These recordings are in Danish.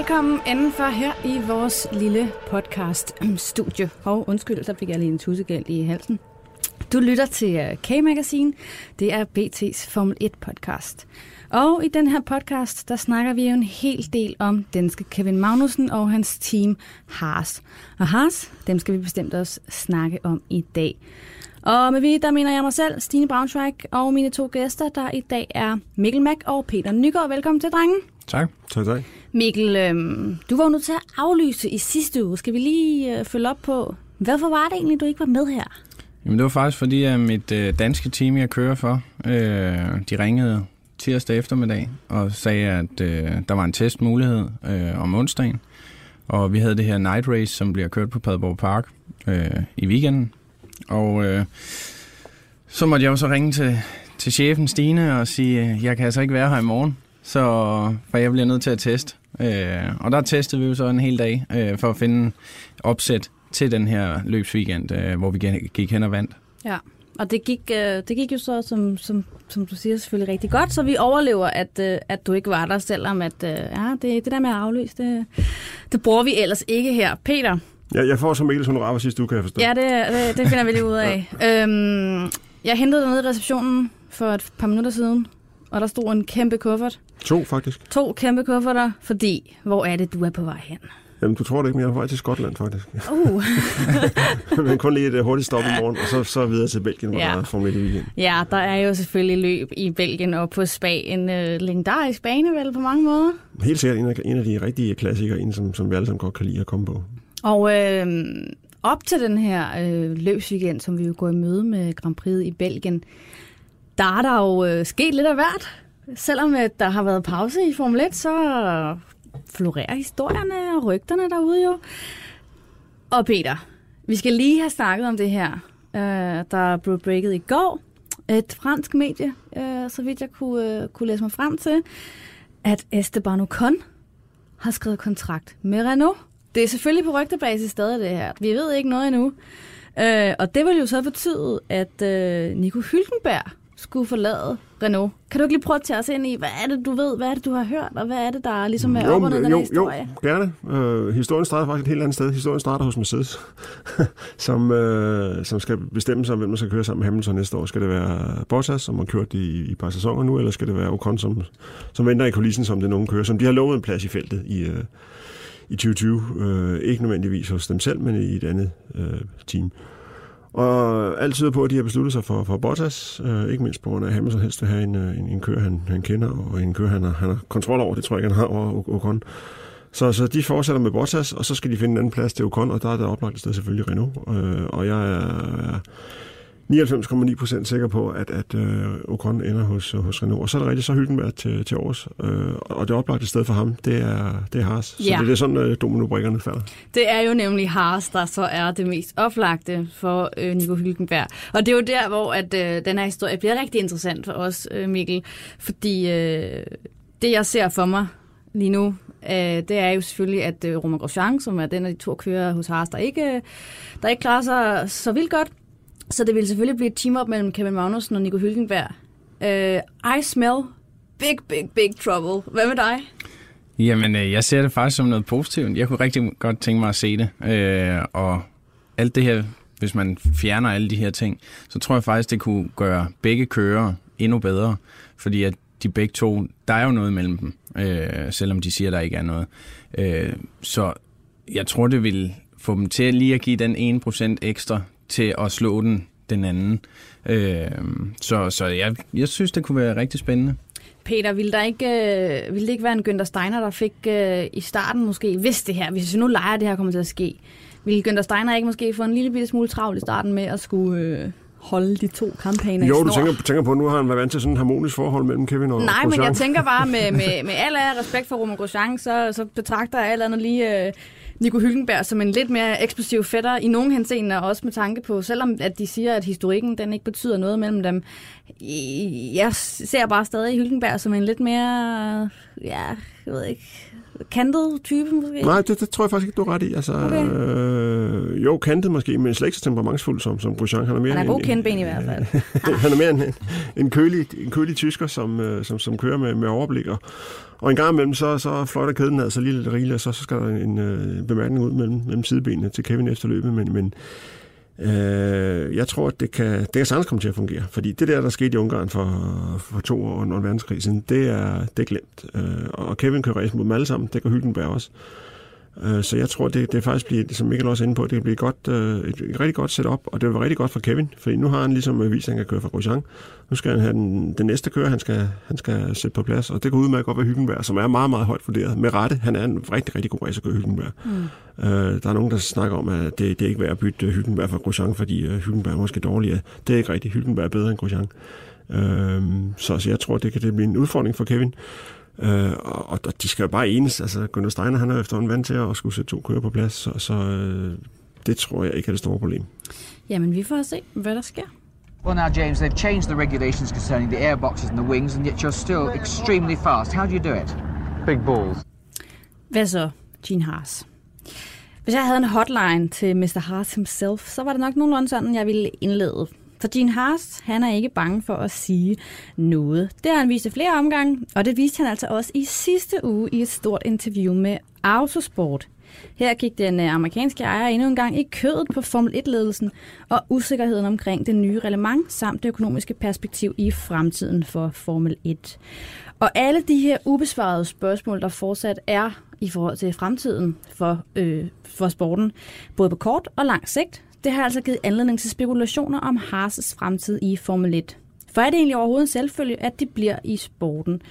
Velkommen indenfor her i vores lille podcast-studie. Og undskyld, så fik jeg lige en tussegæld i halsen. Du lytter til øh, K-Magazine. Det er BT's Formel 1-podcast. Og i den her podcast, der snakker vi jo en hel del om danske Kevin Magnussen og hans team Haas. Og Haas, dem skal vi bestemt også snakke om i dag. Og med vi, der mener jeg mig selv, Stine Braunschweig, og mine to gæster, der i dag er Mikkel Mack og Peter Nygaard. Velkommen til, drengen. Tak. Tak, tak. Mikkel, øhm, du var jo nødt til at aflyse i sidste uge. Skal vi lige øh, følge op på, hvorfor var det egentlig, du ikke var med her? Jamen, det var faktisk fordi, at mit øh, danske team, jeg kører for, øh, de ringede tirsdag eftermiddag og sagde, at øh, der var en testmulighed øh, om onsdagen. Og vi havde det her night race, som bliver kørt på Padborg Park øh, i weekenden. Og øh, så måtte jeg jo så ringe til, til chefen Stine og sige, jeg kan altså ikke være her i morgen, så for jeg bliver nødt til at teste. Øh, og der testede vi jo så en hel dag øh, for at finde opsæt til den her løbsweekend, øh, hvor vi gik hen og vandt. Ja, og det gik, øh, det gik jo så, som, som, som du siger, selvfølgelig rigtig godt, så vi overlever, at, øh, at du ikke var der, selvom at, øh, ja, det, det der med at aflyse, det, det bruger vi ellers ikke her. Peter? Ja, jeg får så Mikkels honorar sidste uge, kan jeg forstå. Ja, det, det, det finder vi lige ud af. ja. øhm, jeg hentede dig ned i receptionen for et par minutter siden, og der stod en kæmpe kuffert. To, faktisk. To kæmpe kufferter, fordi hvor er det, du er på vej hen? Jamen, du tror det ikke, men jeg er på vej til Skotland, faktisk. Uh. men kun lige et øh, hurtigt stop i morgen, og så, så videre til Belgien, hvor ja. der er Formel 1 weekend. Ja, der er jo selvfølgelig løb i Belgien og på Spa. En uh, legendarisk bane, vel, på mange måder? Helt sikkert en af, en af de rigtige klassikere, en, som, som vi alle sammen godt kan lide at komme på. Og øh, op til den her øh, løbsweekend, som vi jo går i møde med Grand Prix i Belgien, der er der jo øh, sket lidt af hvert. Selvom at der har været pause i Formel 1, så florerer historierne og rygterne derude jo. Og Peter, vi skal lige have snakket om det her, øh, der blev breaket i går. Et fransk medie, øh, så vidt jeg kunne, øh, kunne læse mig frem til, at Esteban Ocon har skrevet kontrakt med Renault. Det er selvfølgelig på rygtebasis stadig det her. Vi ved ikke noget endnu. Øh, og det vil jo så betyde, at øh, Nico Hylkenberg skulle forlade Renault. Kan du ikke lige prøve at tage os ind i, hvad er det, du ved, hvad er det, du har hørt, og hvad er det, der ligesom er jo, op og ned den jo, historie? Jo, gerne. Uh, historien starter faktisk et helt andet sted. Historien starter hos Mercedes, som, uh, som skal bestemme sig, hvem man skal køre sammen med Hamilton næste år. Skal det være Bottas, som har kørt i, i et par sæsoner nu, eller skal det være Ocon, som, som venter i kulissen, som det nogen kører, som de har lovet en plads i feltet i, uh, i 2020. Uh, ikke nødvendigvis hos dem selv, men i et andet uh, team. Og alt tyder på, at de har besluttet sig for, for Bottas, øh, ikke mindst på grund af, at Hamilton helst vil have en, øh, en, en kører, han, han kender, og en kører, han har, han har kontrol over. Det tror jeg ikke, han har over Ocon. Så, så de fortsætter med Bottas, og så skal de finde en anden plads til Ocon, og der er det oplagt sted selvfølgelig Renault. Øh, og jeg er, 99,9% sikker på, at, at uh, Ocon ender hos, hos Renault. Og så er det rigtigt, så Hylkenberg til, til års. Uh, og det oplagte sted for ham, det er, det er Haas. Så ja. det, det er sådan, uh, dominobrikkerne falder. Det er jo nemlig Haas, der så er det mest oplagte for uh, Nico Hylkenberg. Og det er jo der, hvor at, uh, den her historie bliver rigtig interessant for os, uh, Mikkel. Fordi uh, det, jeg ser for mig lige nu, uh, det er jo selvfølgelig, at uh, Romain Grosjean, som er den af de to kører hos Haas, der ikke, der ikke klarer sig så vildt godt, så det vil selvfølgelig blive et team-up mellem Kevin Magnussen og Nico Hylkenberg. Uh, øh, I smell big, big, big trouble. Hvad med dig? Jamen, øh, jeg ser det faktisk som noget positivt. Jeg kunne rigtig godt tænke mig at se det. Øh, og alt det her, hvis man fjerner alle de her ting, så tror jeg faktisk, det kunne gøre begge kører endnu bedre. Fordi at de begge to, der er jo noget mellem dem, øh, selvom de siger, der ikke er noget. Øh, så jeg tror, det vil få dem til lige at give den 1% ekstra til at slå den, den anden. Øh, så så jeg, jeg synes, det kunne være rigtig spændende. Peter, ville, der ikke, øh, ville det ikke være en Günther Steiner, der fik øh, i starten måske, hvis det her, hvis vi nu leger, det her kommer til at ske, ville Günther Steiner ikke måske få en lille bitte smule travlt i starten med at skulle øh, holde de to kampagner Jo, du tænker, tænker på, at nu har han været vant til sådan et harmonisk forhold mellem Kevin og Nej, Grosjean. men jeg tænker bare, med, med, med al respekt for Romain Grosjean, så, så betragter jeg alt andet lige... Øh, Nico Hylkenberg som en lidt mere eksplosiv fætter i nogen henseender, også med tanke på, selvom at de siger, at historikken den ikke betyder noget mellem dem. Jeg ser bare stadig Hylkenberg som en lidt mere, ja, jeg ved ikke, kantet type måske? Nej, det, det tror jeg faktisk ikke, du er ret i. Altså, okay. øh, jo, kantet måske, men slet ikke så temperamentsfuld som, som Grosjean. Han er mere han er god kendben i hvert fald. han er mere en, en, kølig, en kølig tysker, som, øh, som, som kører med, med overblik. Og, og en gang imellem, så, så fløjter kæden altså lige lidt rigeligt, og så, så skal der en øh, bemærkning ud mellem, mellem sidebenene til Kevin efter løbet. Men, men Øh, jeg tror, at det kan, det kan sagtens komme til at fungere, fordi det der, der skete i Ungarn for, for to år under verdenskrig siden, det er, det er glemt. Øh, og Kevin kører ræse mod dem alle sammen, det kan Hylkenberg også. Øh, så jeg tror, det, det faktisk bliver, som Mikkel også er inde på, det bliver godt, øh, et, et rigtig godt setup, og det vil være rigtig godt for Kevin, fordi nu har han ligesom vist, at han kan køre for Grosjean. Nu skal han have den, den næste kører, han skal, han skal sætte på plads, og det går ud med at gå ved Hyggenberg, som er meget, meget højt vurderet. Med rette, han er en rigtig, rigtig god racerkører, Hyggenberg. Mm. Øh, der er nogen, der snakker om, at det, det er ikke værd at bytte Hyggenberg for Grosjean, fordi uh, Hyggenberg er måske dårligere. Det er ikke rigtigt. Hyggenberg er bedre end Grosjean. Øh, så, så jeg tror, det kan det blive en udfordring for Kevin. Øh, og, og de skal jo bare enes. Altså, Gunnar Steiner, han er efterhånden vant til at skulle sætte to kører på plads, så, så øh, det tror jeg ikke er det store problem. Jamen, vi får se, hvad der sker. Well, now, James, they've changed the regulations concerning the airboxes and the wings, and yet you're still extremely fast. How do you do it? Big balls. Hvad så, Gene Haas? Hvis jeg havde en hotline til Mr. Haas himself, så var det nok nogenlunde sådan, jeg ville indlede. For Gene Haas, han er ikke bange for at sige noget. Det har han vist i flere omgange, og det viste han altså også i sidste uge i et stort interview med Autosport. Her gik den øh, amerikanske ejer endnu en gang i kødet på Formel 1-ledelsen og usikkerheden omkring det nye reglement samt det økonomiske perspektiv i fremtiden for Formel 1. Og alle de her ubesvarede spørgsmål, der fortsat er i forhold til fremtiden for, øh, for sporten, både på kort og lang sigt, det har altså givet anledning til spekulationer om Haas' fremtid i Formel 1. For er det egentlig overhovedet en selvfølge, at det bliver i sporten?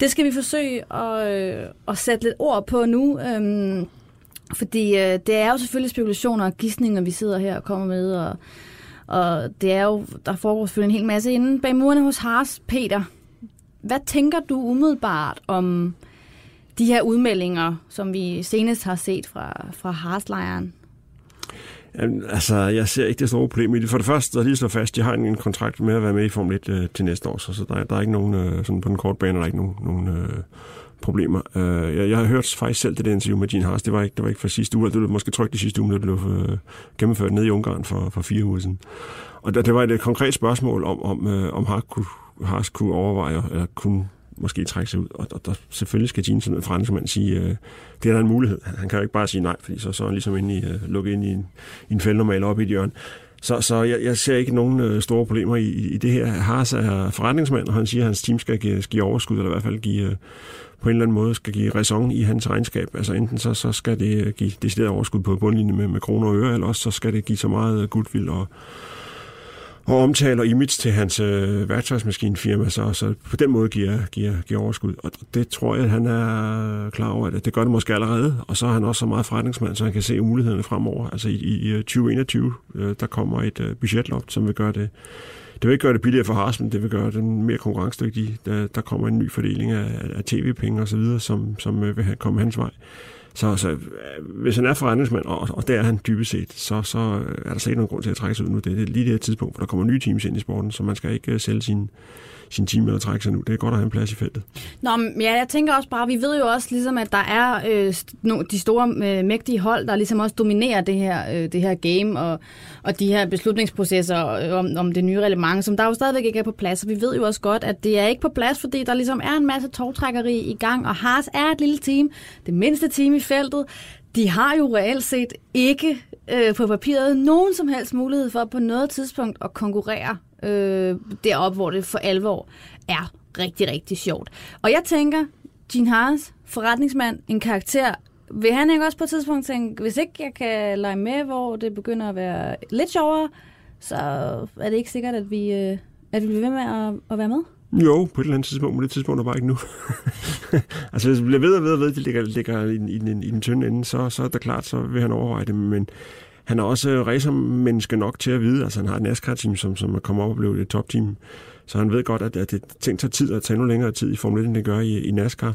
Det skal vi forsøge at, øh, at sætte lidt ord på nu, øhm, fordi øh, det er jo selvfølgelig spekulationer og gissninger, vi sidder her og kommer med, og, og det er jo, der foregår selvfølgelig en hel masse inden bag murene hos Haas. Peter, hvad tænker du umiddelbart om de her udmeldinger, som vi senest har set fra, fra Haas-lejren? Jamen, altså, jeg ser ikke det store problem i det. For det første, der lige slå fast, de har en kontrakt med at være med i Formel 1 øh, til næste år, så, så der, der er ikke nogen, øh, sådan på den korte bane, der er ikke nogen, nogen øh, problemer. Øh, jeg, jeg har hørt faktisk selv det der interview med Gene Haas, det var ikke, det var ikke fra sidste uge, det var måske trygt i sidste uge, det blev øh, gennemført ned i Ungarn for, for fire uger siden. Og der, det var et øh, konkret spørgsmål om, om, øh, om Haas kunne, Haas kunne overveje, eller kunne måske trække sig ud. Og, og der, selvfølgelig skal Jean som en franskmand sige, øh, det er der en mulighed. Han kan jo ikke bare sige nej, fordi så, så er han ligesom inde i, øh, lukket ind i en, i en fældnormal op i et hjørne. Så, så jeg, jeg ser ikke nogen øh, store problemer i, i det her. Haas er forretningsmand, og han siger, at hans team skal give, give overskud, eller i hvert fald give, øh, på en eller anden måde skal give raison i hans regnskab. Altså enten så, så skal det give decideret overskud på bundlinjen med, med kroner og øre, eller også så skal det give så meget øh, goodwill og, og omtaler image til hans øh, værktøjsmaskinfirma, så, så på den måde giver, giver, giver overskud. Og det tror jeg, at han er klar over, at det gør det måske allerede, og så er han også så meget forretningsmand, så han kan se mulighederne fremover. Altså i, i øh, 2021, øh, der kommer et øh, budgetloft, som vil gøre det det vil ikke gøre det billigere for Haas, men det vil gøre den mere konkurrencedygtig. Der, der kommer en ny fordeling af, af tv-penge osv., som, som øh, vil have, komme hans vej. Så, så øh, hvis han er forretningsmand, og, og det er han dybest set, så, så øh, er der slet ikke nogen grund til at trække sig ud nu. Det er lige det her tidspunkt, hvor der kommer nye teams ind i sporten, så man skal ikke øh, sælge sin, sin team eller trække sig nu. Det er godt at have en plads i feltet. Nå, men ja, jeg tænker også bare, vi ved jo også ligesom, at der er øh, no, de store øh, mægtige hold, der ligesom også dominerer det her, øh, det her game og, og de her beslutningsprocesser øh, om, om det nye reglement, som der jo stadigvæk ikke er på plads. Og vi ved jo også godt, at det er ikke på plads, fordi der ligesom er en masse togtrækkeri i gang, og Haas er et lille team, det mindste team i feltet. De har jo reelt set ikke øh, på papiret nogen som helst mulighed for på noget tidspunkt at konkurrere øh, deroppe, hvor det for alvor er rigtig, rigtig sjovt. Og jeg tænker, Gene Harris, forretningsmand, en karakter, vil han ikke også på et tidspunkt tænke, hvis ikke jeg kan lege med, hvor det begynder at være lidt sjovere, så er det ikke sikkert, at vi, øh, at vi bliver ved med at, at være med? Jo, på et eller andet tidspunkt, men det tidspunkt er bare ikke nu. altså hvis vi bliver ved og ved og ved, det ligger, ligger i, i, i, i den tynde ende, så, så er det klart, så vil han overveje det. Men han er også øh, racermenneske nok til at vide, altså han har et NASCAR-team, som, som er kommet op og blevet et topteam, så han ved godt, at, at det ting tager tid at tage endnu længere tid i Formel 1, end det gør i, i NASCAR.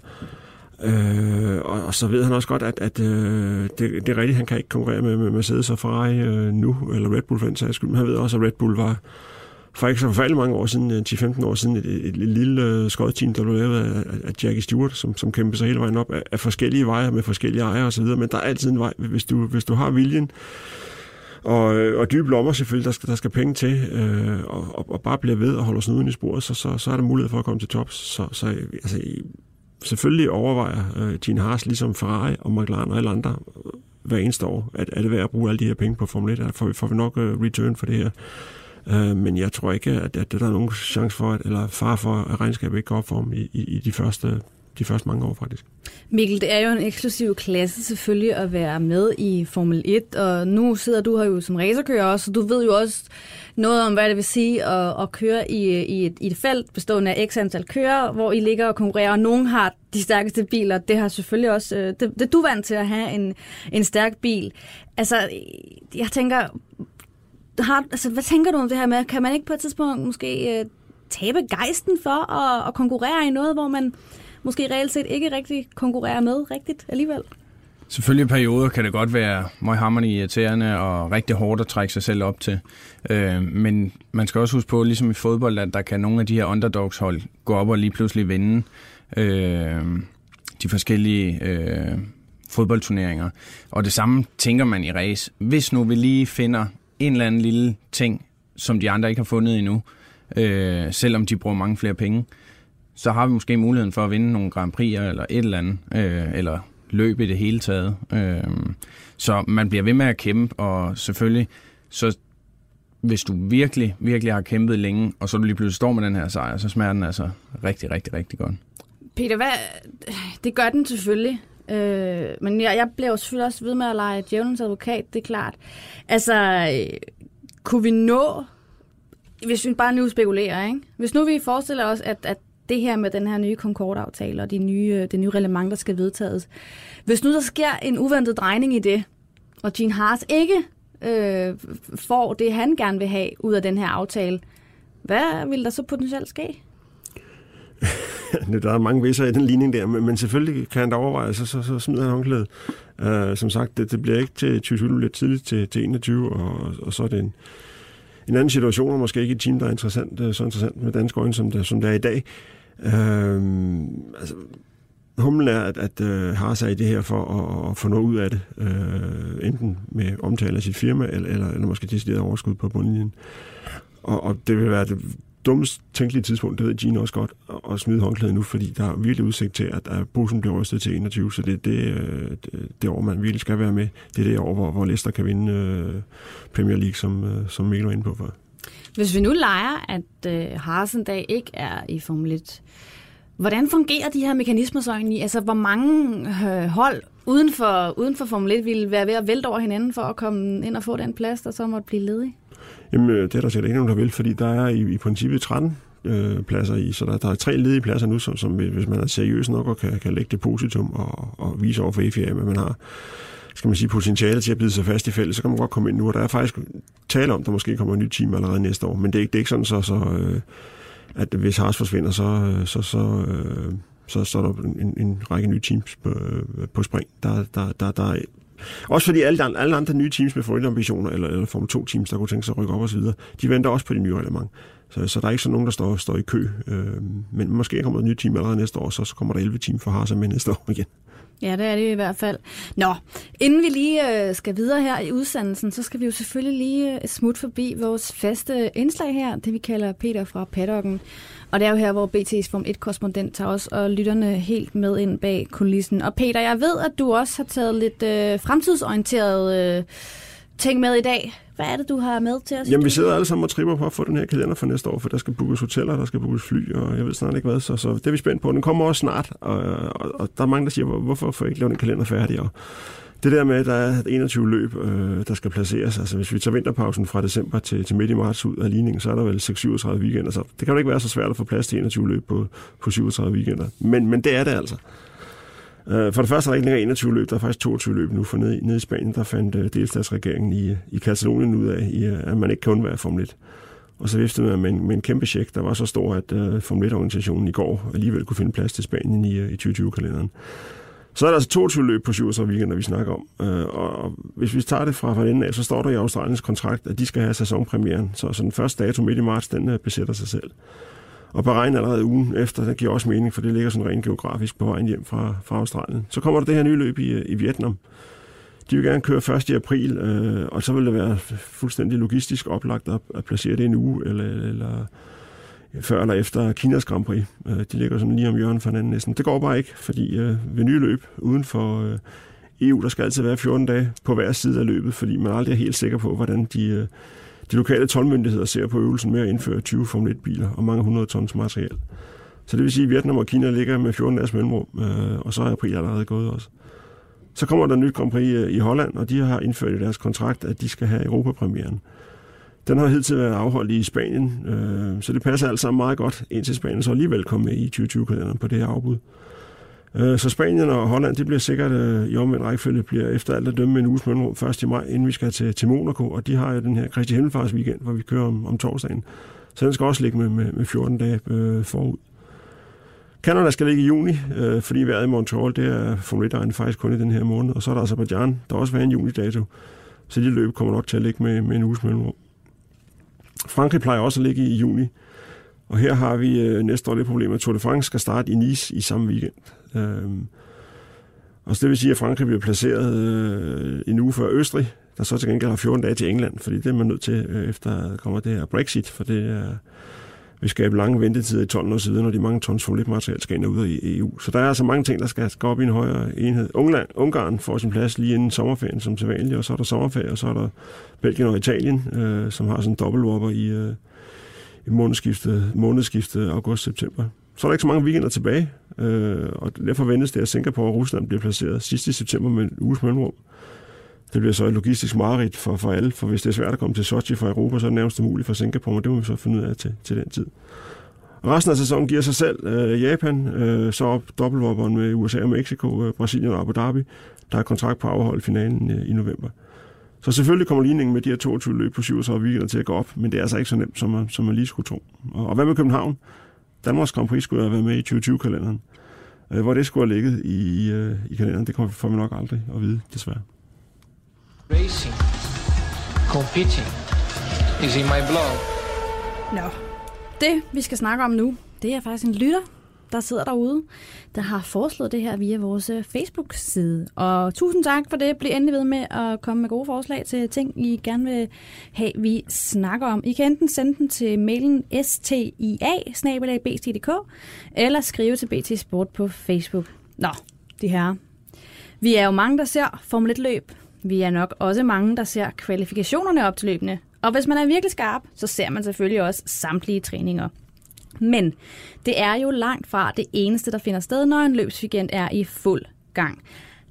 Øh, og, og så ved han også godt, at, at øh, det, det er rigtigt, han kan ikke konkurrere med, med Mercedes og Ferrari øh, nu, eller Red Bull for den sags skyld, men han ved også, at Red Bull var for ikke så forfærdelig mange år siden, øh, 10-15 år siden, et, et, et lille øh, skodteam, der blev lavet af, af Jackie Stewart, som, som kæmpede sig hele vejen op af, af forskellige veje med forskellige ejere osv., men der er altid en vej, hvis du, hvis du har viljen, og, øh, og dybe lommer selvfølgelig, der skal, der skal penge til, øh, og, og, bare blive ved og holde snuden i sporet, så, så, så er der mulighed for at komme til tops. Så, så altså, selvfølgelig overvejer øh, Gene Haas, ligesom Ferrari og McLaren og alle andre, hver eneste år, at er det værd at bruge alle de her penge på Formel 1, får vi, får vi nok øh, return for det her. Øh, men jeg tror ikke, at, at der er nogen chance for, at, eller far for, at regnskabet ikke går op for dem i, i, i de første de første mange år faktisk. Mikkel, det er jo en eksklusiv klasse selvfølgelig at være med i Formel 1, og nu sidder du her jo som racerkører også, så du ved jo også noget om, hvad det vil sige at, at køre i, i, et, i et felt bestående af x antal kører, hvor I ligger og konkurrerer, og nogen har de stærkeste biler. Det har selvfølgelig også, øh, det, det er du vant til at have en, en stærk bil. Altså, jeg tænker, har, altså, hvad tænker du om det her med, kan man ikke på et tidspunkt måske øh, tabe gejsten for at, at konkurrere i noget, hvor man måske reelt set ikke rigtig konkurrerer med rigtigt alligevel? Selvfølgelig i perioder kan det godt være møghammerende irriterende og rigtig hårdt at trække sig selv op til. Øh, men man skal også huske på, ligesom i fodbold, at der kan nogle af de her underdogs hold gå op og lige pludselig vinde øh, de forskellige øh, fodboldturneringer. Og det samme tænker man i race. Hvis nu vi lige finder en eller anden lille ting, som de andre ikke har fundet endnu, øh, selvom de bruger mange flere penge, så har vi måske muligheden for at vinde nogle Grand Prix eller et eller andet, øh, eller løb i det hele taget. Øh, så man bliver ved med at kæmpe, og selvfølgelig, så hvis du virkelig, virkelig har kæmpet længe, og så du lige pludselig står med den her sejr, så smager den altså rigtig, rigtig, rigtig godt. Peter, hvad, det gør den selvfølgelig. Øh, men jeg, jeg bliver jo selvfølgelig også ved med at lege djævelens advokat, det er klart. Altså, øh, kunne vi nå, hvis vi bare nu spekulerer, ikke? hvis nu vi forestiller os, at, at det her med den her nye Concorde-aftale og de nye, øh, det nye reglement, der skal vedtages. Hvis nu der sker en uventet drejning i det, og Gene Haas ikke øh, får det, han gerne vil have ud af den her aftale, hvad vil der så potentielt ske? der er mange visser i den ligning der, men, men selvfølgelig kan han da overveje, så, så, så smider han håndklædet. Uh, som sagt, det, det bliver ikke til 2020, lidt tidligt til, til 21, og, og så er det en, en anden situation, og måske ikke et team, der er interessant, øh, så interessant med danske øjne, som det, som det er i dag. Uh, altså, humlen er, at, at uh, har sig i det her for at, at få noget ud af det, uh, enten med omtale af sit firma, eller, eller, eller måske decideret overskud på bundlinjen. Og, og det vil være det dummest tænkelige tidspunkt, det ved Gene også godt, at smide håndklædet nu, fordi der er virkelig udsigt til, at, at bussen bliver rystet til 21, så det er det, øh, det, det år, man virkelig skal være med. Det er det år, hvor, hvor Leicester kan vinde øh, Premier League, som, øh, som Mikkel var inde på før. Hvis vi nu leger, at uh, Harsendal ikke er i Formel 1, hvordan fungerer de her mekanismer så egentlig? Altså, hvor mange hold uden for, uden for Formel 1 ville være ved at vælte over hinanden for at komme ind og få den plads, der så måtte blive ledig? Jamen, øh, det er der sikkert ikke nogen, der vil, fordi der er i, i princippet 13 øh, pladser i, så der, der er tre ledige pladser nu, som, som hvis man er seriøs nok og kan, kan lægge depositum og, og vise over for FIA, at man har skal man sige, potentiale til at bide sig fast i fælles, så kan man godt komme ind nu, og der er faktisk tale om, at der måske kommer en ny team allerede næste år, men det er ikke, det er ikke sådan, så, så øh, at hvis Haas forsvinder, så, øh, så, så, øh, så, så er der en, en række nye teams på, øh, på spring. Der, der, der, der også fordi alle, alle andre nye teams med forældreambitioner, eller, eller Formel 2 teams, der kunne tænke sig at rykke op osv., de venter også på de nye reglement. Så, så der er ikke sådan nogen, der står, står i kø. Øh, men måske kommer der nye team allerede næste år, så, så kommer der 11 team for Haas med næste år igen. Ja, det er det i hvert fald. Nå, inden vi lige øh, skal videre her i udsendelsen, så skal vi jo selvfølgelig lige øh, smutte forbi vores faste indslag her, det vi kalder Peter fra Paddocken. Og det er jo her, hvor BT's Form 1-korrespondent tager os og lytterne helt med ind bag kulissen. Og Peter, jeg ved, at du også har taget lidt øh, fremtidsorienteret øh, ting med i dag. Hvad er det, du har med til os? Jamen, vi sidder alle sammen og tripper på at få den her kalender for næste år, for der skal bookes hoteller, der skal bookes fly, og jeg ved snart ikke hvad, så, så det er vi spændt på. Den kommer også snart, og, og, og der er mange, der siger, hvorfor får jeg ikke lavet den kalender færdig? Og det der med, at der er 21 løb, øh, der skal placeres, altså hvis vi tager vinterpausen fra december til, til midt i marts ud af ligningen, så er der vel 6-37 weekender, så det kan jo ikke være så svært at få plads til 21 løb på, på 37 weekender. Men, men det er det altså. Øh, for det første er der ikke længere 21 løb, der er faktisk 22 løb nu, for nede, nede i Spanien, der fandt uh, delstatsregeringen i, i Katalonien ud af, i, øh, at man ikke kan undvære Formel 1. Og så viftede man med en, med en kæmpe check, der var så stor, at uh, Formel 1-organisationen i går alligevel kunne finde plads til Spanien i, i 2020-kalenderen. Så er der altså 22 løb på 27 weekender, vi snakker om. Uh, og hvis vi tager det fra, fra enden af, så står der i Australiens kontrakt, at de skal have sæsonpremieren. Så, så den første dato midt i marts, den uh, besætter sig selv. Og Bahrain allerede ugen efter, det giver også mening, for det ligger sådan rent geografisk på vejen hjem fra, fra Australien. Så kommer der det her nye løb i, i Vietnam. De vil gerne køre 1. april, øh, og så vil det være fuldstændig logistisk oplagt at, at placere det en uge, eller, eller før eller efter Kinas Grand Prix. Øh, de ligger sådan lige om hjørnet for hinanden næsten. Det går bare ikke, fordi øh, ved nye løb uden for øh, EU, der skal altid være 14 dage på hver side af løbet, fordi man aldrig er helt sikker på, hvordan de, øh, de lokale tolvmyndigheder ser på øvelsen med at indføre 20 Formel 1-biler og mange hundrede tons materiel. Så det vil sige, at Vietnam og Kina ligger med 14 dages mellemrum, øh, og så er april allerede gået også. Så kommer der en ny Grand Prix øh, i Holland, og de har indført i deres kontrakt, at de skal have Europapremieren. Den har hidtil været afholdt i Spanien, øh, så det passer alt sammen meget godt, indtil Spanien så alligevel kom med i 2020-kalenderen på det her afbud. Øh, så Spanien og Holland, det bliver sikkert øh, i omvendt rækkefølge, bliver efter alt at dømme en uges mellemrum først i maj, inden vi skal til, til Monaco, og de har jo den her Kristi Himmelfarts weekend, hvor vi kører om, om torsdagen. Så den skal også ligge med, med, med 14 dage øh, forud. Canada skal ligge i juni, øh, fordi vejret i Montreal, det er Formel 1 faktisk kun i den her måned, og så er der Azerbaijan, der også vil have en juni-dato. Så de løb kommer nok til at ligge med, med en uges mellemrum. Frankrig plejer også at ligge i juni, og her har vi øh, næste år det problem, at Tour de France skal starte i Nice i samme weekend. Øhm, og så det vil sige, at Frankrig bliver placeret øh, en uge før Østrig, der så til gengæld har 14 dage til England, fordi det er man nødt til, øh, efter kommer det her Brexit, for det er, vi skaber lange ventetider i tonnen og siden, når de mange tons Formel skal ind og ud af EU. Så der er altså mange ting, der skal gå op i en højere enhed. Ungland, Ungarn får sin plads lige inden sommerferien som til vanligt, og så er der sommerferie, og så er der Belgien og Italien, øh, som har sådan en dobbeltwopper i, øh, i månedsskiftet, månedsskiftet august-september. Så er der ikke så mange weekender tilbage, øh, og derfor ventes det, at Singapore og Rusland bliver placeret sidst i september med en uges mellemrum. Det bliver så et logistisk mareridt for, for alle, for hvis det er svært at komme til Sochi fra Europa, så er det nærmest umuligt for Singapore, men det må vi så finde ud af til, til den tid. Resten af sæsonen giver sig selv. Øh, Japan, øh, så op dobbeltvopperen med USA og Mexico, øh, Brasilien og Abu Dhabi. Der er kontrakt på afhold finalen øh, i november. Så selvfølgelig kommer ligningen med de her 22 løb på 37 weekender til at gå op, men det er altså ikke så nemt, som man, som man lige skulle tro. Og, og hvad med København? Danmarks Grand Prix skulle have været med i 2020-kalenderen. Øh, hvor det skulle have ligget i, i, øh, i kalenderen, det kommer vi nok aldrig at vide, desværre. Racing, competing, is in my blog. Nå, det vi skal snakke om nu, det er faktisk en lytter, der sidder derude, der har foreslået det her via vores øh, Facebook-side. Og tusind tak for det. Bliv endelig ved med at komme med gode forslag til ting, I gerne vil have, vi snakker om. I kan enten sende den til mailen stia eller skrive til BT Sport på Facebook. Nå, de her. Vi er jo mange, der ser Formel 1-løb. Vi er nok også mange, der ser kvalifikationerne op til løbene. Og hvis man er virkelig skarp, så ser man selvfølgelig også samtlige træninger. Men det er jo langt fra det eneste, der finder sted, når en løbsweekend er i fuld gang.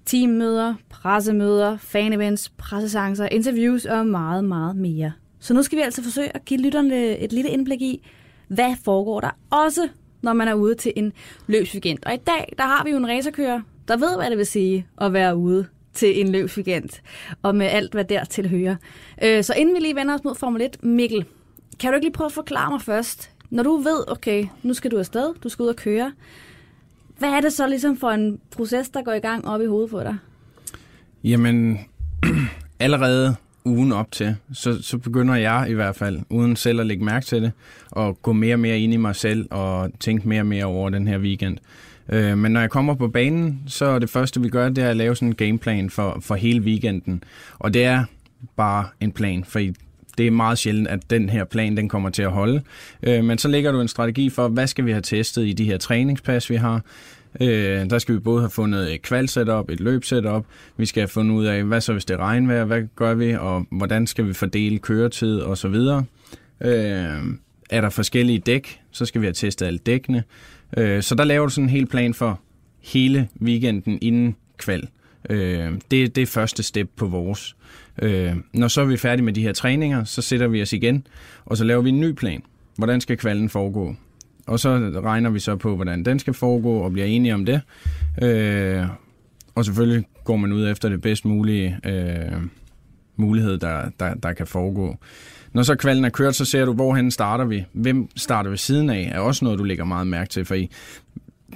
Teammøder, pressemøder, fanevents, pressesancer, interviews og meget, meget mere. Så nu skal vi altså forsøge at give lytterne et lille indblik i, hvad foregår der også, når man er ude til en løbsweekend. Og i dag, der har vi jo en racerkører, der ved, hvad det vil sige at være ude til en løbsweekend, og med alt, hvad der tilhører. Øh, så inden vi lige vender os mod Formel 1, Mikkel, kan du ikke lige prøve at forklare mig først, når du ved, okay, nu skal du afsted, du skal ud og køre, hvad er det så ligesom for en proces, der går i gang op i hovedet på dig? Jamen, allerede ugen op til, så, så begynder jeg i hvert fald, uden selv at lægge mærke til det, at gå mere og mere ind i mig selv og tænke mere og mere over den her weekend. Øh, men når jeg kommer på banen, så er det første, vi gør, det er at lave sådan en gameplan for, for hele weekenden. Og det er bare en plan, for det er meget sjældent, at den her plan den kommer til at holde. Øh, men så lægger du en strategi for, hvad skal vi have testet i de her træningspas, vi har. Øh, der skal vi både have fundet et kvalsetup, et løbsetup. Vi skal have fundet ud af, hvad så hvis det er regnvejr, hvad gør vi, og hvordan skal vi fordele køretid og så videre. Øh, er der forskellige dæk, så skal vi have testet alle dækkene. Øh, så der laver du sådan en hel plan for hele weekenden inden kval. Øh, det, det er første step på vores. Øh, når så er vi færdige med de her træninger, så sætter vi os igen, og så laver vi en ny plan. Hvordan skal kvalden foregå? Og så regner vi så på, hvordan den skal foregå, og bliver enige om det. Øh, og selvfølgelig går man ud efter det bedst mulige øh, mulighed, der, der, der kan foregå. Når så kvalden er kørt, så ser du, hvorhen starter vi. Hvem starter ved siden af, er også noget, du lægger meget mærke til, for I,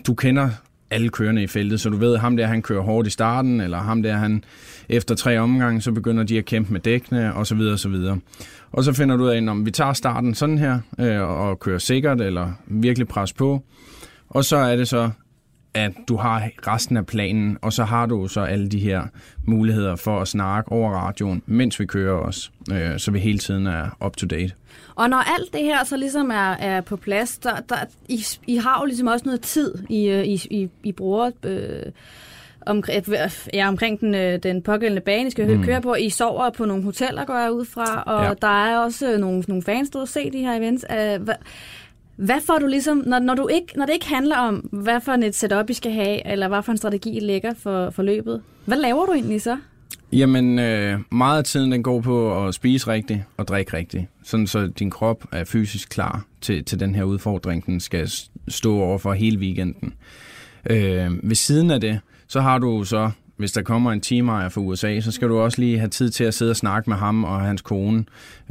du kender alle kørende i feltet, så du ved, at ham der, han kører hårdt i starten, eller ham der, han efter tre omgange, så begynder de at kæmpe med dækkene, og så videre, og så videre. Og så finder du ud af, om vi tager starten sådan her, øh, og kører sikkert, eller virkelig pres på. Og så er det så at du har resten af planen, og så har du så alle de her muligheder for at snakke over radioen, mens vi kører os, øh, så vi hele tiden er up to date. Og når alt det her så ligesom er, er på plads, der, der, I, I har jo ligesom også noget tid, I, øh, I, I, I bruger øh, om, ja, omkring den, øh, den pågældende bane, I skal mm. køre på. I sover på nogle hoteller, går jeg ud fra, og ja. der er også nogle, nogle fans, der se de her events. Hvad, hvad får du ligesom, når, når, du ikke, når det ikke handler om, hvad for et setup I skal have, eller hvad for en strategi I lægger for, for løbet, hvad laver du egentlig så? Jamen, øh, meget af tiden den går på at spise rigtigt og drikke rigtigt, sådan så din krop er fysisk klar til, til den her udfordring, den skal stå over for hele weekenden. Øh, ved siden af det, så har du så, hvis der kommer en teamejer fra USA, så skal du også lige have tid til at sidde og snakke med ham og hans kone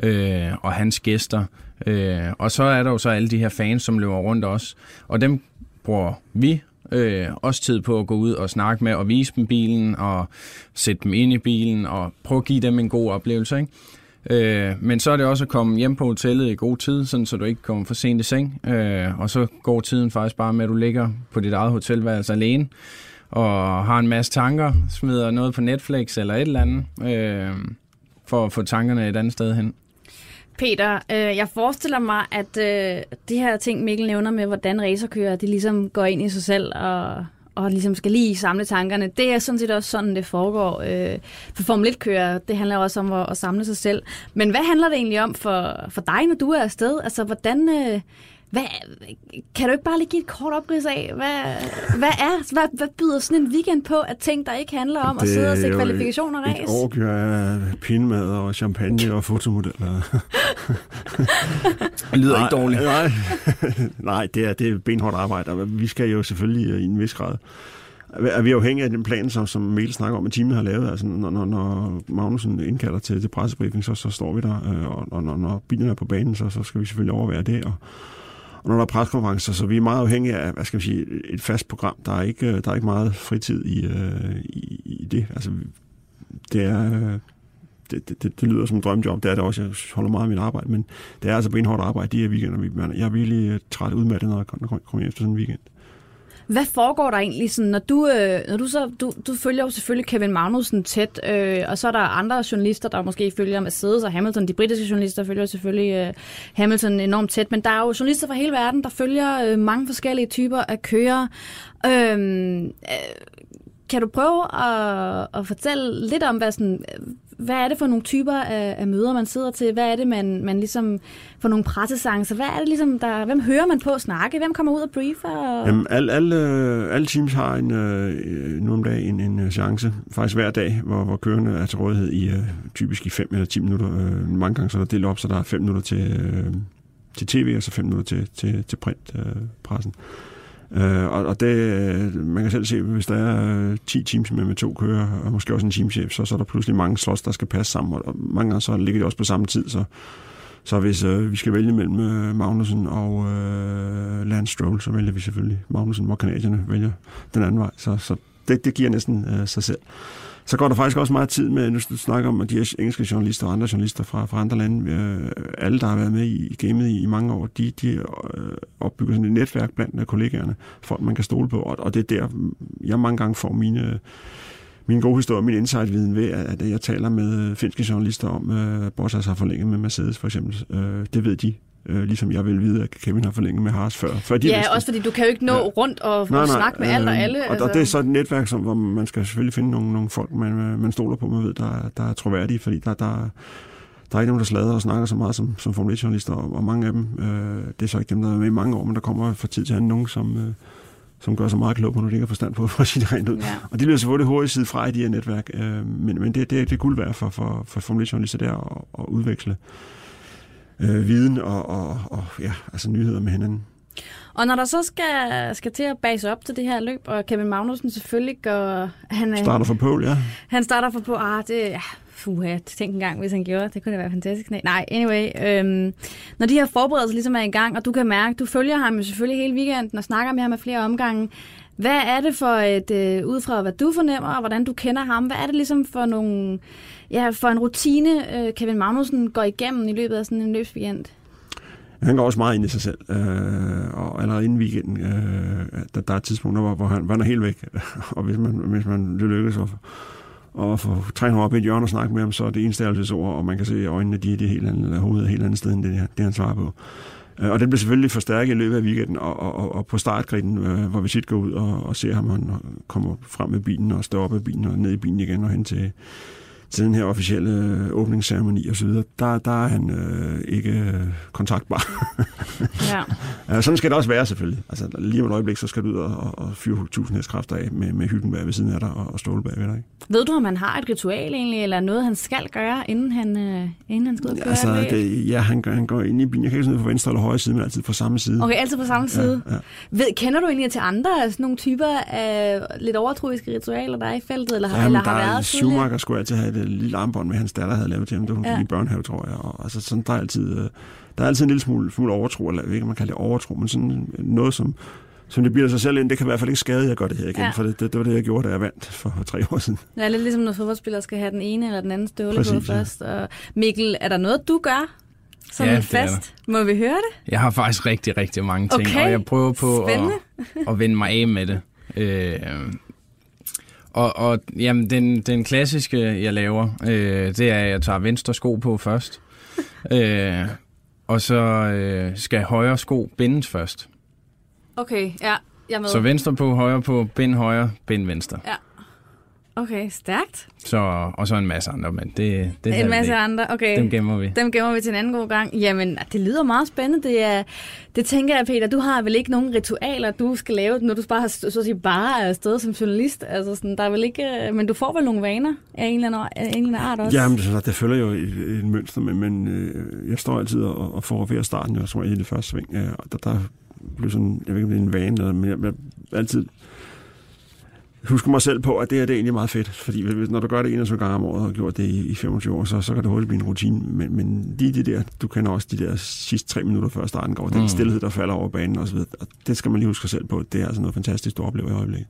øh, og hans gæster. Øh, og så er der jo så alle de her fans, som løber rundt os, og dem bruger vi øh, også tid på at gå ud og snakke med og vise dem bilen og sætte dem ind i bilen og prøve at give dem en god oplevelse. Ikke? Øh, men så er det også at komme hjem på hotellet i god tid, sådan så du ikke kommer for sent i seng. Øh, og så går tiden faktisk bare med, at du ligger på dit eget hotelværelse alene og har en masse tanker, smider noget på Netflix eller et eller andet, øh, for at få tankerne et andet sted hen. Peter, øh, jeg forestiller mig, at øh, det her ting, Mikkel nævner med, hvordan racerkører, de ligesom går ind i sig selv og, og ligesom skal lige samle tankerne. Det er sådan set også sådan, det foregår. Øh, for Formel 1-kører, det handler også om at, at samle sig selv. Men hvad handler det egentlig om for, for dig, når du er afsted? Altså, hvordan... Øh, hvad, kan du ikke bare lige give et kort oprids af, hvad, hvad, er, hvad, hvad byder sådan en weekend på, at ting, der ikke handler om det at sidde og se kvalifikationer og race? Det overgiver af pinmad og champagne og fotomodeller. det lyder nej, ikke dårligt. Nej, nej det, er, det er benhårdt arbejde, og vi skal jo selvfølgelig i en vis grad er vi afhængige af den plan, som, som Mel snakker om, at teamet har lavet. Altså, når, når, når Magnussen indkalder til, til pressebriefing, så, så står vi der, øh, og, og når, når bilen er på banen, så, så skal vi selvfølgelig overvære det, og, og når der er preskonferencer, så vi er meget afhængige af, hvad skal man sige, et fast program. Der er ikke, der er ikke meget fritid i, øh, i, i det. Altså, det er... Det, det, det, det lyder som en drømjob, det er det også. Jeg holder meget af mit arbejde, men det er altså benhårdt arbejde de her weekender. Jeg er virkelig øh, træt udmattet, når jeg kommer hjem efter sådan en weekend. Hvad foregår der egentlig, sådan, når du, øh, når du så, du, du følger jo selvfølgelig Kevin Magnussen tæt, øh, og så er der andre journalister, der måske følger Mercedes og Hamilton. De britiske journalister følger selvfølgelig øh, Hamilton enormt tæt, men der er jo journalister fra hele verden, der følger øh, mange forskellige typer af kører. Øh, øh, kan du prøve at, at fortælle lidt om, hvad, sådan, hvad er det for nogle typer af, af møder, man sidder til? Hvad er det, man, man ligesom får nogle pressesancer? Hvad er det ligesom, der, hvem hører man på at snakke? Hvem kommer ud og briefer? Jamen, alle, alle, øh, alle teams har en, øh, nu om dagen en, en øh, chance, faktisk hver dag, hvor, hvor kørende er til rådighed i øh, typisk i 5 eller 10 minutter. Øh, mange gange så er der delt op, så der er 5 minutter til, øh, til tv, og så 5 minutter til, til, til printpressen. Øh, pressen. Øh, og, og det, øh, man kan selv se, hvis der er øh, 10 teams med, med to kører, og måske også en teamchef, så, så er der pludselig mange slots, der skal passe sammen, og mange gange så ligger de også på samme tid, så, så hvis øh, vi skal vælge mellem øh, Magnussen og øh, Lance Stroll, så vælger vi selvfølgelig Magnussen, hvor kanadierne vælger den anden vej, så, så det, det giver næsten øh, sig selv så går der faktisk også meget tid med, nu snakker om, at de her engelske journalister og andre journalister fra, fra andre lande, øh, alle, der har været med i gamet i, i mange år, de, de øh, opbygger sådan et netværk blandt øh, kollegaerne, folk man kan stole på, og, og det er der, mm, jeg mange gange får mine min gode historie, min insight-viden ved, at jeg taler med øh, finske journalister om, at Bottas har forlænget med Mercedes for eksempel. Det ved de øh, ligesom jeg vil vide, at Kevin har forlænget med Haas før. før de ja, vidste. også fordi du kan jo ikke nå ja. rundt og, nej, og snakke nej, med alt og alle. Og, altså. og det er så et netværk, som, hvor man skal selvfølgelig finde nogle, nogle folk, man, man stoler på, man ved, der, der er troværdige, fordi der, der, der er ikke nogen, der slader og snakker så meget som, som Formel 1-journalister, og, og mange af dem, øh, det er så ikke dem, der er med i mange år, men der kommer fra tid til anden nogen, som, øh, som gør sig meget klog på, når de ikke har forstand på, for det rent ud. Ja. Og de bliver selvfølgelig hurtigt side fra i de her netværk, øh, men, men det, det, det er guld værd for, for, for Formel 1-journalister der at, at udveksle øh, viden og, og, og ja, altså nyheder med hinanden. Og når der så skal, skal til at base op til det her løb, og Kevin Magnussen selvfølgelig går... Han, starter for pole, ja. Han starter for pole. Ah, det, ja, fuha, tænk en gang, hvis han gjorde. Det kunne da være fantastisk. Nej, anyway. Øhm, når de her forberedelser ligesom er i gang, og du kan mærke, du følger ham jo selvfølgelig hele weekenden og snakker med ham med flere omgange. Hvad er det for et, øh, ud fra hvad du fornemmer, og hvordan du kender ham, hvad er det ligesom for nogle ja, for en rutine, øh, Kevin Magnussen går igennem i løbet af sådan en løbsweekend? han går også meget ind i sig selv, øh, og allerede inden weekenden, øh, der, der er tidspunkter, hvor, hvor, han, hvor han er helt væk, og hvis man, hvis man lykkes at, at få træne op i et hjørne og snakke med ham, så er det eneste ord, og man kan se øjnene, de er det helt andet, eller hovedet er et helt andet sted, end det, det han svarer på. Øh, og den blev selvfølgelig forstærket i løbet af weekenden, og, og, og på startgriden, øh, hvor vi sit går ud og, og ser ham, han kommer frem med bilen og står op af bilen og ned i bilen igen og hen til, til den her officielle øh, åbningsceremoni og så videre, der, der er han øh, ikke øh, kontaktbar. ja. ja. Sådan skal det også være selvfølgelig. Altså, lige om et øjeblik, så skal du ud og, og fyre tusind kræfter af med, med Hyggenberg ved siden af dig og, og Ståle bagved dig. Ikke? Ved du, om han har et ritual egentlig, eller noget, han skal gøre, inden han, øh, inden han skal ud og altså, det, Ja, han, han går ind i bilen. Jeg kan ikke sådan på venstre eller højre side, men altid på samme side. Okay, altid på samme side. Ja, ja. Ved, kender du egentlig til andre altså nogle typer af lidt overtroiske ritualer, der er i feltet, eller, Jamen, eller har været Schumacher skulle altid have det lille armbånd med hans datter havde lavet til ham, da hun ja. i børnehave, tror jeg. Og, altså, sådan, der, er altid, øh, der er altid en lille smule, smule overtro, eller jeg ved ikke, om man kalder det overtro, men sådan noget, som, som det bliver sig selv ind, det kan i hvert fald ikke skade, at jeg gør det her igen, ja. for det, det, det, var det, jeg gjorde, da jeg vandt for tre år siden. Det er lidt ligesom, når fodboldspillere skal have den ene eller den anden støvle Præcis, på først. Ja. Og Mikkel, er der noget, du gør som ja, en fast? Må vi høre det? Jeg har faktisk rigtig, rigtig mange ting, okay. og jeg prøver på at, at vende mig af med det. Øh, og, og jamen, den, den klassiske, jeg laver, øh, det er, at jeg tager venstre sko på først. øh, og så øh, skal højre sko bindes først. Okay, ja, jeg med. Så venstre på, højre på, bind højre, bind venstre. Ja. Okay, stærkt. Så, og så en masse andre, men det, det En masse andre, okay. Dem gemmer vi. Dem gemmer vi til en anden god gang. Jamen, det lyder meget spændende. Det, er, det tænker jeg, Peter, du har vel ikke nogen ritualer, du skal lave, når du bare har så at sige, bare er afsted som journalist. Altså, sådan, der er vel ikke, øh, men du får vel nogle vaner af en eller anden, en eller anden art også? Jamen, det, det følger jo et, et mønster, men, men øh, jeg står altid og, og får ved at starten, jeg tror, i det første sving. Ja, og der, der blev sådan, jeg ved ikke, om det er en vane, eller, men jeg, jeg altid husker mig selv på, at det her det er egentlig meget fedt, fordi når du gør det 21 gange om året og har gjort det i, 25 år, så, så kan det hurtigt blive en rutine. Men, men lige det der, du kender også de der sidste tre minutter før starten går, mm. den stillhed, der falder over banen osv., og det skal man lige huske sig selv på. Det er altså noget fantastisk, du oplever i øjeblikket.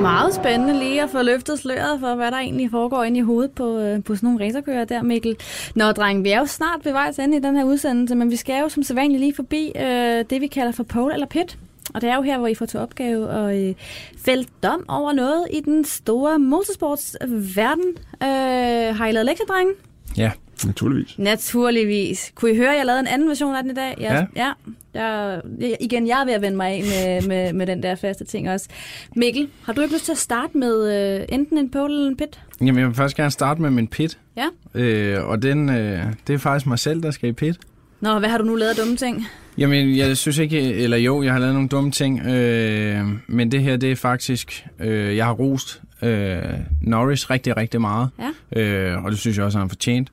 Meget spændende lige at få løftet sløret for, hvad der egentlig foregår ind i hovedet på, øh, på sådan nogle racerkører der, Mikkel. Nå, dreng, vi er jo snart ved vejs ende i den her udsendelse, men vi skal jo som sædvanligt lige forbi øh, det, vi kalder for pole eller pit. Og det er jo her, hvor I får til opgave at øh, fælde dom over noget i den store motorsportsverden. Øh, har I lavet lektier, drenge? Ja. Naturligvis. Naturligvis. Kunne I høre, at jeg lavede en anden version af den i dag? Jeg, ja. ja. Jeg, igen, jeg er ved at vende mig af med, med, med den der faste ting også. Mikkel, har du ikke lyst til at starte med øh, enten en pole eller en pit? Jamen, jeg vil først gerne starte med min pit. Ja. Øh, og den, øh, det er faktisk mig selv, der skal i pit. Nå, hvad har du nu lavet dumme ting? Jamen, jeg synes ikke, eller jo, jeg har lavet nogle dumme ting, øh, men det her, det er faktisk, øh, jeg har rost øh, Norris rigtig, rigtig meget, ja. øh, og det synes jeg også, han har fortjent.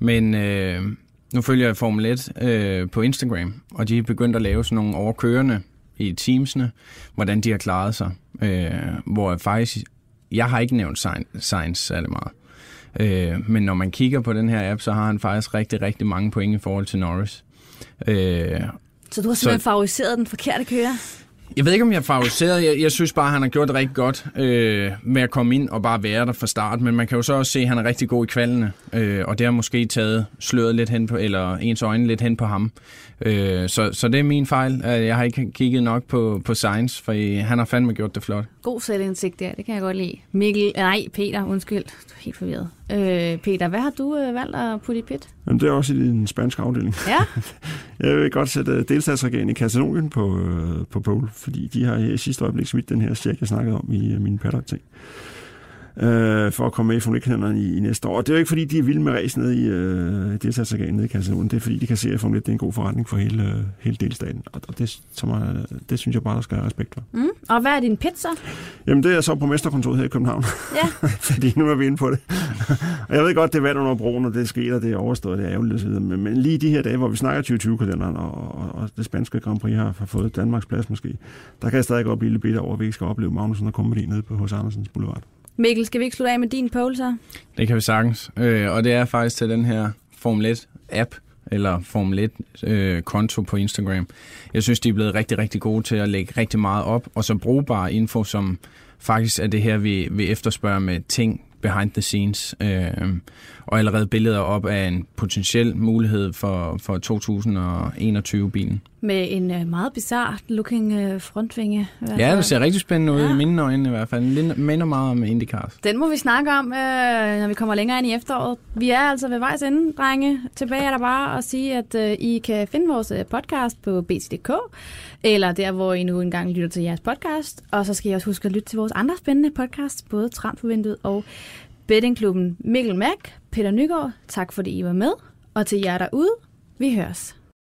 Men øh, nu følger jeg Formel 1 øh, på Instagram, og de er begyndt at lave sådan nogle overkørende i teamsene, hvordan de har klaret sig. Øh, hvor jeg faktisk, jeg har ikke nævnt Science særlig meget. Øh, men når man kigger på den her app, så har han faktisk rigtig, rigtig mange point i forhold til Norris. Øh, så du har simpelthen så, favoriseret den forkerte kører? Jeg ved ikke, om jeg er favoriseret. Jeg, jeg synes bare, at han har gjort det rigtig godt øh, med at komme ind og bare være der fra start. Men man kan jo så også se, at han er rigtig god i kvalene. Øh, og det har måske taget sløret lidt hen på, eller ens øjne lidt hen på ham. Øh, så, så det er min fejl. Jeg har ikke kigget nok på, på Science, for han har fandme gjort det flot. God selvindsigt der, det kan jeg godt lide. Mikkel, nej, Peter, undskyld, du er helt forvirret. Øh, Peter, hvad har du øh, valgt at putte i pit? Jamen, det er også i den spanske afdeling. Ja? jeg vil godt sætte øh, delstatsregeringen i Katalonien på, øh, på pole, fordi de har i sidste øjeblik smidt den her check, jeg snakkede om i øh, min paddock-ting øh, for at komme med i Formel 1 i, i næste år. Og det er jo ikke, fordi de er vilde med race nede i øh, delstatsorganet nede i Katalonien. Det er, fordi de kan se, at Formel 1 det er en god forretning for hele, øh, hele delstaten. Og, og det, som er, det synes jeg bare, der skal have respekt for. Mm. Og hvad er din pizza? Jamen, det er så på mesterkontoret her i København. Ja. fordi nu er vi inde på det. og jeg ved godt, det er vand under broen, og det sker, og det er overstået, det er ærgerligt osv. Men, men lige de her dage, hvor vi snakker 2020-kalenderen, og, og, og, det spanske Grand Prix har, har fået Danmarks plads måske, der kan jeg stadig godt blive lidt bitter over, at vi ikke skal opleve Magnussen og Company nede på hos Andersens Boulevard. Mikkel, skal vi ikke slutte af med din poll så? Det kan vi sagtens. Øh, og det er faktisk til den her Formel 1-app, eller Formel 1-konto øh, på Instagram. Jeg synes, de er blevet rigtig, rigtig gode til at lægge rigtig meget op, og så brugbare info, som faktisk er det her, vi, vi efterspørger med ting behind the scenes, øh, og allerede billeder op af en potentiel mulighed for, for 2021-bilen. Med en uh, meget bizarre looking uh, frontvinge. Ja, det ser rigtig spændende ud, ja. i mine øjne i hvert fald. Det minder meget om IndyCars. Den må vi snakke om, uh, når vi kommer længere ind i efteråret. Vi er altså ved vejs ende, drenge. Tilbage er der bare at sige, at I kan finde vores podcast på BT.dk, eller der, hvor I nu engang lytter til jeres podcast. Og så skal I også huske at lytte til vores andre spændende podcast, både Transfervinduet og Bettingklubben Mikkel Mack, Peter Nygaard, tak fordi I var med. Og til jer derude, vi høres.